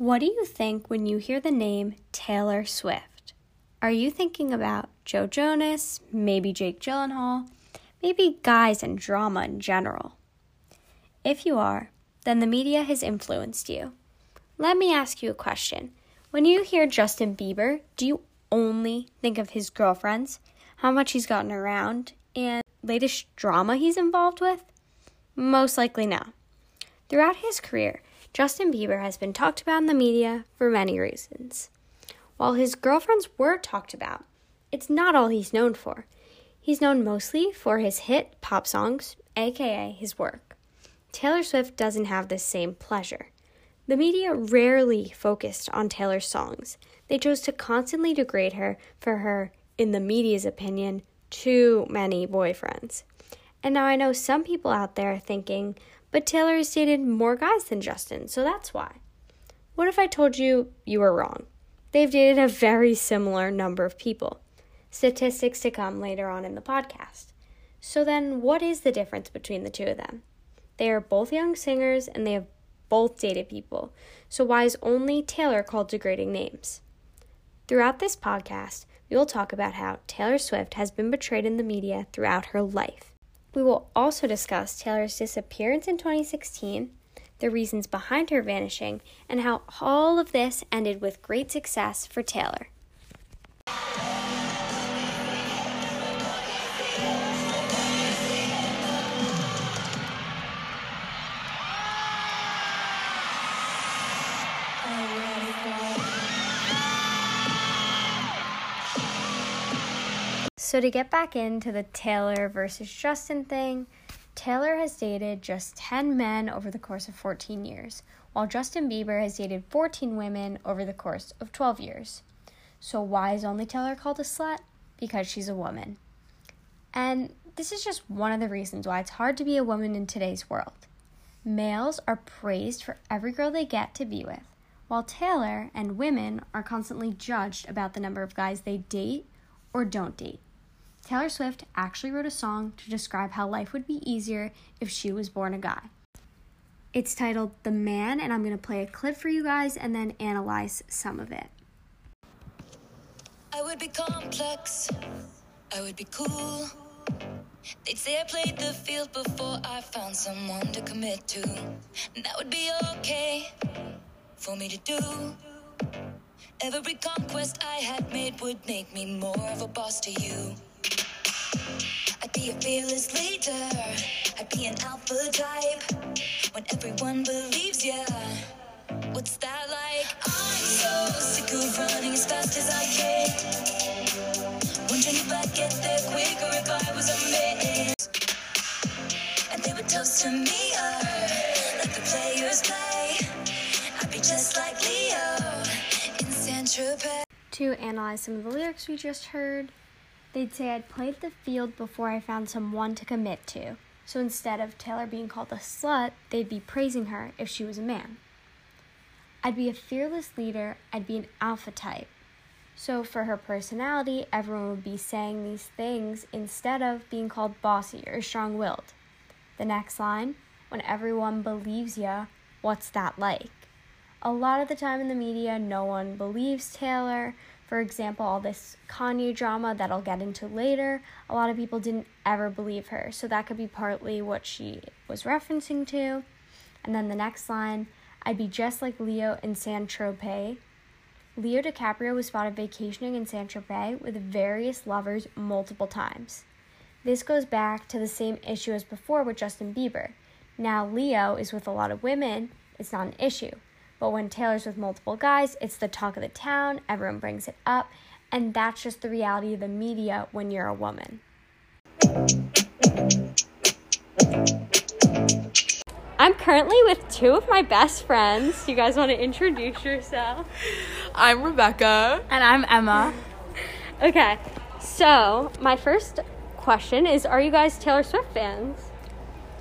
What do you think when you hear the name Taylor Swift? Are you thinking about Joe Jonas, maybe Jake Gyllenhaal, maybe guys and drama in general? If you are, then the media has influenced you. Let me ask you a question. When you hear Justin Bieber, do you only think of his girlfriends, how much he's gotten around, and latest drama he's involved with? Most likely no. Throughout his career, Justin Bieber has been talked about in the media for many reasons. While his girlfriends were talked about, it's not all he's known for. He's known mostly for his hit pop songs, aka his work. Taylor Swift doesn't have this same pleasure. The media rarely focused on Taylor's songs. They chose to constantly degrade her for her, in the media's opinion, too many boyfriends. And now I know some people out there thinking, but Taylor has dated more guys than Justin, so that's why. What if I told you you were wrong? They've dated a very similar number of people. Statistics to come later on in the podcast. So then, what is the difference between the two of them? They are both young singers and they have both dated people. So, why is only Taylor called degrading names? Throughout this podcast, we will talk about how Taylor Swift has been betrayed in the media throughout her life. We will also discuss Taylor's disappearance in 2016, the reasons behind her vanishing, and how all of this ended with great success for Taylor. So, to get back into the Taylor versus Justin thing, Taylor has dated just 10 men over the course of 14 years, while Justin Bieber has dated 14 women over the course of 12 years. So, why is only Taylor called a slut? Because she's a woman. And this is just one of the reasons why it's hard to be a woman in today's world. Males are praised for every girl they get to be with, while Taylor and women are constantly judged about the number of guys they date or don't date. Taylor Swift actually wrote a song to describe how life would be easier if she was born a guy. It's titled The Man, and I'm going to play a clip for you guys and then analyze some of it. I would be complex, I would be cool. They'd say I played the field before I found someone to commit to. And that would be okay for me to do. Every conquest I had made would make me more of a boss to you. I'd be a fearless leader. I'd be an alpha type. When everyone believes ya. What's that like? I'm so sick of running as fast as I can. Wondering if I'd get there quicker if I was a man. And they would toast to me, uh, like the players play. I'd be just like Leo in Saint Tropez. To analyze some of the lyrics we just heard, They'd say I'd played the field before I found someone to commit to. So instead of Taylor being called a slut, they'd be praising her if she was a man. I'd be a fearless leader, I'd be an alpha type. So for her personality, everyone would be saying these things instead of being called bossy or strong willed. The next line, when everyone believes ya, what's that like? A lot of the time in the media, no one believes Taylor for example, all this Kanye drama that I'll get into later, a lot of people didn't ever believe her. So that could be partly what she was referencing to. And then the next line, I'd be just like Leo in Saint Tropez. Leo DiCaprio was spotted vacationing in Saint Tropez with various lovers multiple times. This goes back to the same issue as before with Justin Bieber. Now Leo is with a lot of women, it's not an issue. But when Taylor's with multiple guys, it's the talk of the town, everyone brings it up, and that's just the reality of the media when you're a woman. I'm currently with two of my best friends. You guys want to introduce yourself? I'm Rebecca. And I'm Emma. Okay, so my first question is Are you guys Taylor Swift fans?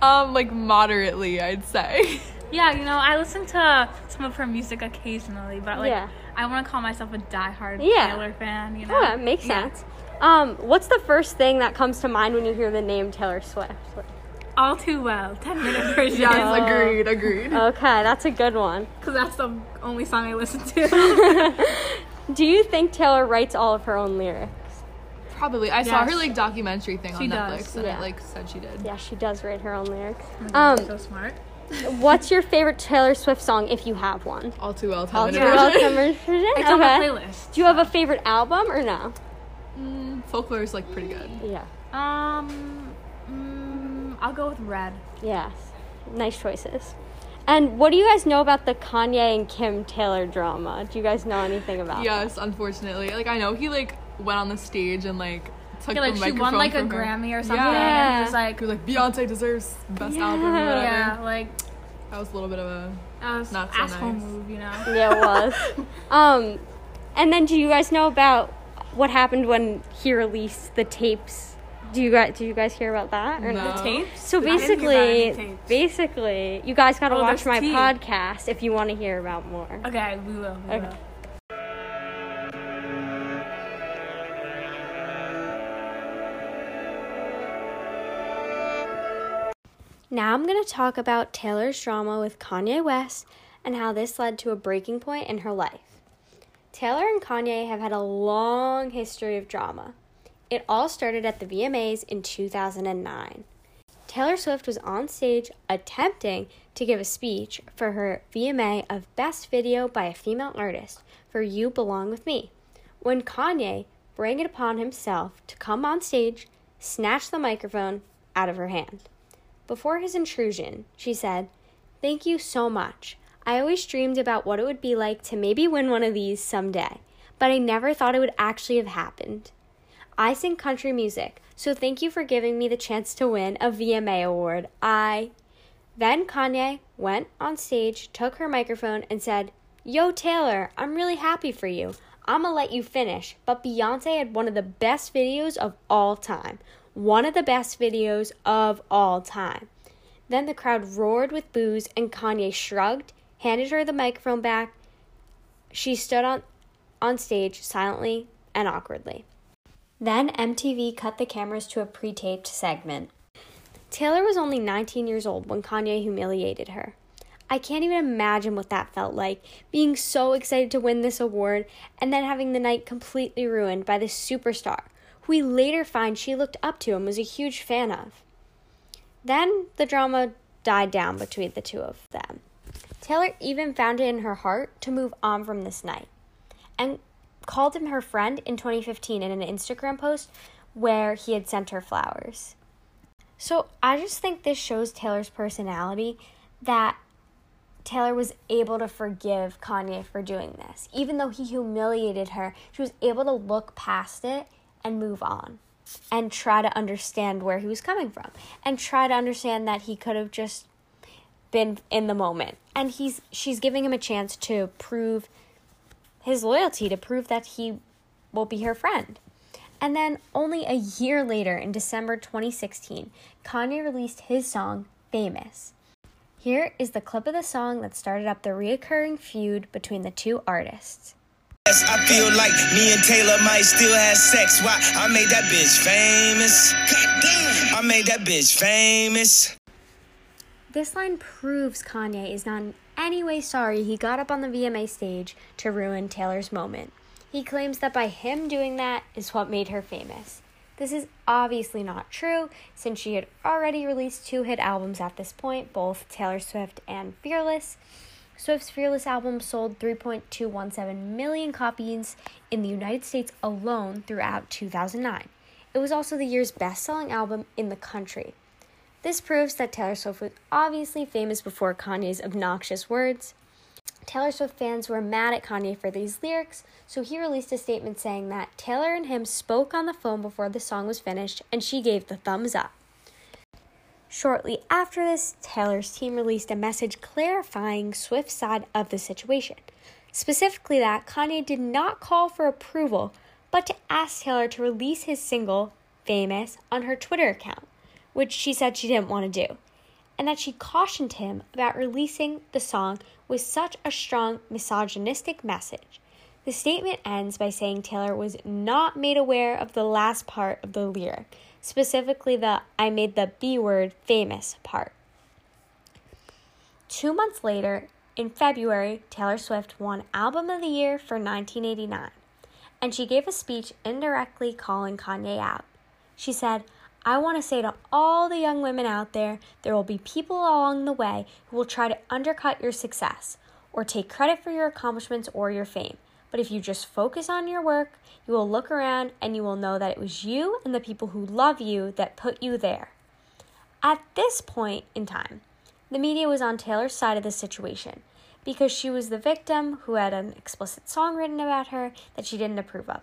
Um, like moderately, I'd say. Yeah, you know, I listen to some of her music occasionally, but like, Yeah. I want to call myself a diehard Yeah. Taylor fan. You know, Yeah, makes Yeah. sense. Um, what's the first thing that comes to mind when you hear the name Taylor Swift? All too well. Ten minute version. Yes, agreed, agreed. Okay, that's a good one. Because that's the only song I listen to. Do you think Taylor writes all of her own lyrics? Probably. I saw her like documentary thing She on does, Netflix and yeah. it like said she did. Yeah, she does write her own lyrics. Um, so smart. What's your favorite Taylor Swift song if you have one? All too well. 10 All too well version. summer version? It's on my playlist. Do you have a favorite album or no? Mm, folklore is like pretty good. Yeah. Um, mm, I'll go with Red. Yes. Nice choices. And what do you guys know about the Kanye and Kim Taylor drama? Do you guys know anything about Yes, unfortunately. Like I know he like went on the stage and like took Yeah, like the she microphone won like a her. Grammy or something. Yeah. And it was like, He was like Beyonce deserves best Yeah. album or whatever. yeah, like That was a little bit of a that was Not so asshole nice. move, you know. Yeah, it was. um, and then do you guys know about what happened when he released the tapes? Do you guys do you guys hear about that or No. no? Tapes. So I didn't hear about basically, tapes. basically, you guys got to Oh, watch my tea. podcast if you want to hear about more. Okay, we will. We Okay. will. Now I'm going to talk about Taylor's drama with Kanye West and how this led to a breaking point in her life. Taylor and Kanye have had a long history of drama. It all started at the VMAs in 2009. Taylor Swift was on stage attempting to give a speech for her VMA of Best Video by a Female Artist for You Belong With Me, when Kanye brought it upon himself to come on stage, snatch the microphone out of her hand. Before his intrusion, she said, Thank you so much. I always dreamed about what it would be like to maybe win one of these someday, but I never thought it would actually have happened. I sing country music, so thank you for giving me the chance to win a VMA award. I. Then Kanye went on stage, took her microphone, and said, Yo, Taylor, I'm really happy for you. I'm gonna let you finish, but Beyonce had one of the best videos of all time. One of the best videos of all time. Then the crowd roared with boos, and Kanye shrugged, handed her the microphone back. She stood on, on stage silently and awkwardly. Then MTV cut the cameras to a pre taped segment. Taylor was only 19 years old when Kanye humiliated her. I can't even imagine what that felt like, being so excited to win this award and then having the night completely ruined by this superstar, we later find she looked up to and was a huge fan of. Then the drama died down between the two of them. Taylor even found it in her heart to move on from this night and called him her friend in 2015 in an Instagram post where he had sent her flowers. So I just think this shows Taylor's personality that Taylor was able to forgive Kanye for doing this. Even though he humiliated her, she was able to look past it and move on and try to understand where he was coming from and try to understand that he could have just been in the moment. And he's she's giving him a chance to prove his loyalty, to prove that he will be her friend. And then only a year later, in December 2016, Kanye released his song, Famous. Here is the clip of the song that started up the reoccurring feud between the two artists. Yes, I feel like me and Taylor might still have sex. Why? I made that bitch famous. I made that bitch famous. This line proves Kanye is not in any way sorry he got up on the VMA stage to ruin Taylor's moment. He claims that by him doing that is what made her famous. This is obviously not true, since she had already released two hit albums at this point, both Taylor Swift and Fearless. Swift's Fearless album sold 3.217 million copies in the United States alone throughout 2009. It was also the year's best selling album in the country. This proves that Taylor Swift was obviously famous before Kanye's obnoxious words. Taylor Swift fans were mad at Kanye for these lyrics, so he released a statement saying that Taylor and him spoke on the phone before the song was finished and she gave the thumbs up. Shortly after this, Taylor's team released a message clarifying Swift's side of the situation. Specifically, that Kanye did not call for approval, but to ask Taylor to release his single, Famous, on her Twitter account, which she said she didn't want to do, and that she cautioned him about releasing the song with such a strong misogynistic message. The statement ends by saying Taylor was not made aware of the last part of the lyric, specifically the I made the B word famous part. Two months later, in February, Taylor Swift won Album of the Year for 1989, and she gave a speech indirectly calling Kanye out. She said, I want to say to all the young women out there, there will be people along the way who will try to undercut your success or take credit for your accomplishments or your fame. But if you just focus on your work, you will look around and you will know that it was you and the people who love you that put you there. At this point in time, the media was on Taylor's side of the situation because she was the victim who had an explicit song written about her that she didn't approve of.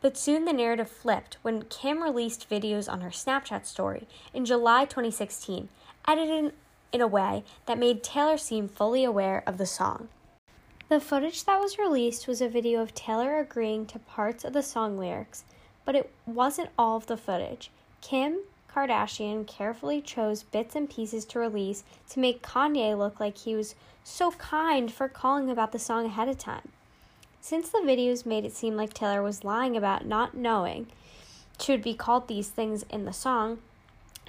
But soon the narrative flipped when Kim released videos on her Snapchat story in July 2016, edited in a way that made Taylor seem fully aware of the song. The footage that was released was a video of Taylor agreeing to parts of the song lyrics, but it wasn't all of the footage. Kim Kardashian carefully chose bits and pieces to release to make Kanye look like he was so kind for calling about the song ahead of time. Since the videos made it seem like Taylor was lying about not knowing she would be called these things in the song,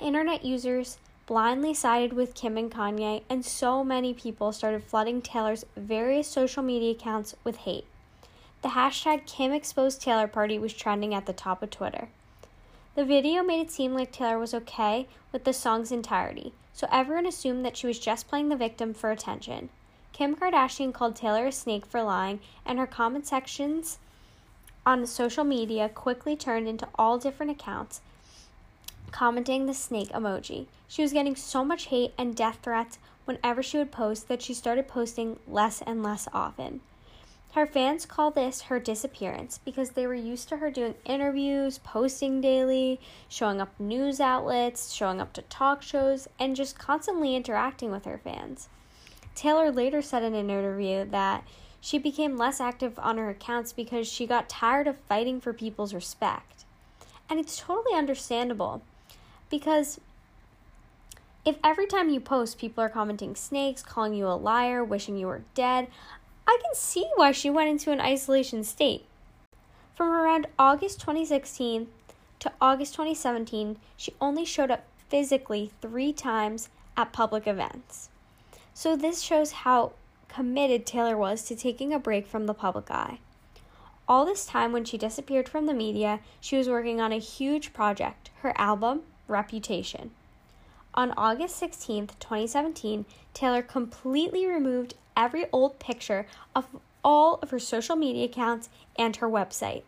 internet users blindly sided with Kim and Kanye, and so many people started flooding Taylor's various social media accounts with hate. The hashtag Kim Exposed Taylor Party was trending at the top of Twitter. The video made it seem like Taylor was okay with the song's entirety, so everyone assumed that she was just playing the victim for attention. Kim Kardashian called Taylor a snake for lying, and her comment sections on social media quickly turned into all different accounts commenting the snake emoji. She was getting so much hate and death threats whenever she would post that she started posting less and less often. Her fans call this her disappearance because they were used to her doing interviews, posting daily, showing up news outlets, showing up to talk shows, and just constantly interacting with her fans. Taylor later said in an interview that she became less active on her accounts because she got tired of fighting for people's respect. And it's totally understandable because if every time you post people are commenting snakes, calling you a liar, wishing you were dead, I can see why she went into an isolation state. From around August 2016 to August 2017, she only showed up physically three times at public events. So, this shows how committed Taylor was to taking a break from the public eye. All this time, when she disappeared from the media, she was working on a huge project her album, Reputation. On August 16, 2017, Taylor completely removed every old picture of all of her social media accounts and her website.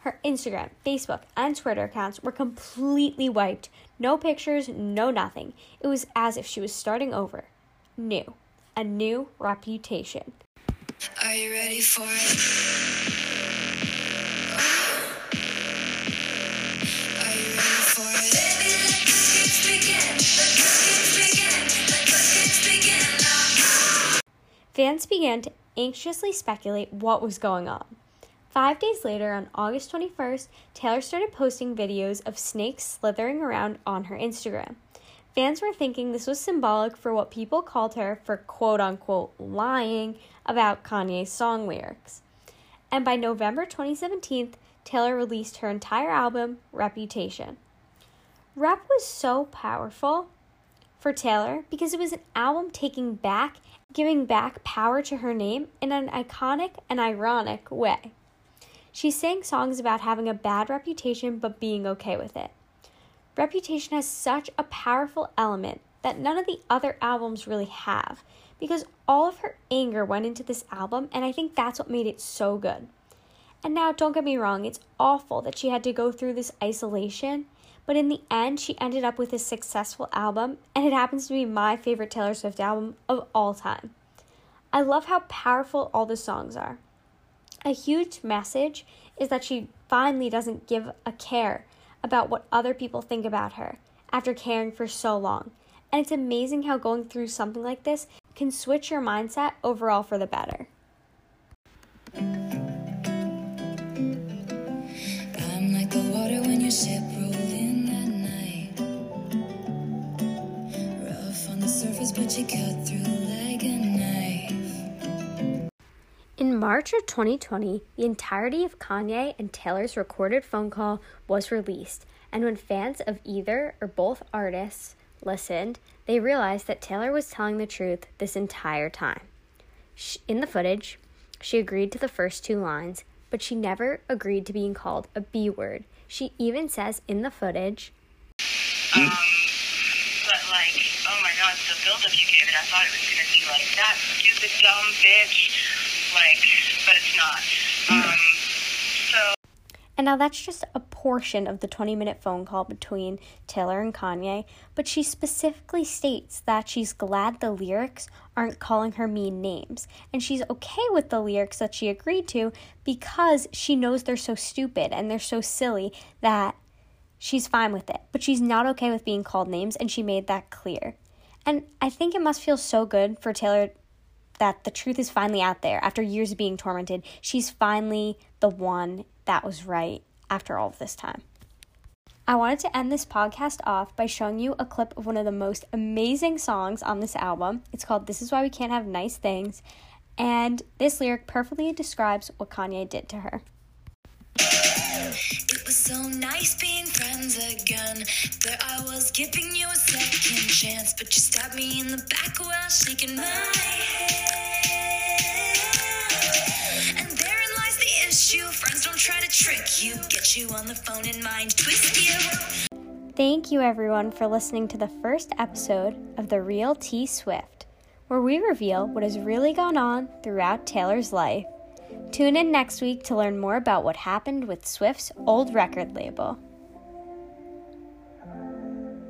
Her Instagram, Facebook, and Twitter accounts were completely wiped. No pictures, no nothing. It was as if she was starting over. New. A new reputation. Are you ready for it? Fans began to anxiously speculate what was going on. Five days later, on August 21st, Taylor started posting videos of snakes slithering around on her Instagram. Fans were thinking this was symbolic for what people called her for quote unquote lying about Kanye's song lyrics. And by November 2017, Taylor released her entire album, Reputation. Rep was so powerful for Taylor because it was an album taking back, giving back power to her name in an iconic and ironic way. She sang songs about having a bad reputation but being okay with it. Reputation has such a powerful element that none of the other albums really have because all of her anger went into this album, and I think that's what made it so good. And now, don't get me wrong, it's awful that she had to go through this isolation, but in the end, she ended up with a successful album, and it happens to be my favorite Taylor Swift album of all time. I love how powerful all the songs are. A huge message is that she finally doesn't give a care about what other people think about her after caring for so long. And it's amazing how going through something like this can switch your mindset overall for the better. March of 2020, the entirety of Kanye and Taylor's recorded phone call was released, And when fans of either or both artists listened, they realized that Taylor was telling the truth this entire time. In the footage, she agreed to the first two lines, but she never agreed to being called a B word. She even says in the footage, um, but like, oh my god, the buildup you gave it, I thought it was gonna be like that stupid dumb bitch, like, but it's not. Um, so. And now that's just a portion of the 20 minute phone call between Taylor and Kanye, but she specifically states that she's glad the lyrics aren't calling her mean names. And she's okay with the lyrics that she agreed to because she knows they're so stupid and they're so silly that she's fine with it. But she's not okay with being called names, and she made that clear. And I think it must feel so good for Taylor that the truth is finally out there after years of being tormented. She's finally the one that was right after all of this time. I wanted to end this podcast off by showing you a clip of one of the most amazing songs on this album. It's called This Is Why We Can't Have Nice Things, and this lyric perfectly describes what Kanye did to her. It was so nice being friends again. There I was giving you a second chance, but you stabbed me in the back while shaking my head. And therein lies the issue. Friends don't try to trick you, get you on the phone and mind twist you. Thank you, everyone, for listening to the first episode of The Real T Swift, where we reveal what has really gone on throughout Taylor's life. Tune in next week to learn more about what happened with Swift's old record label.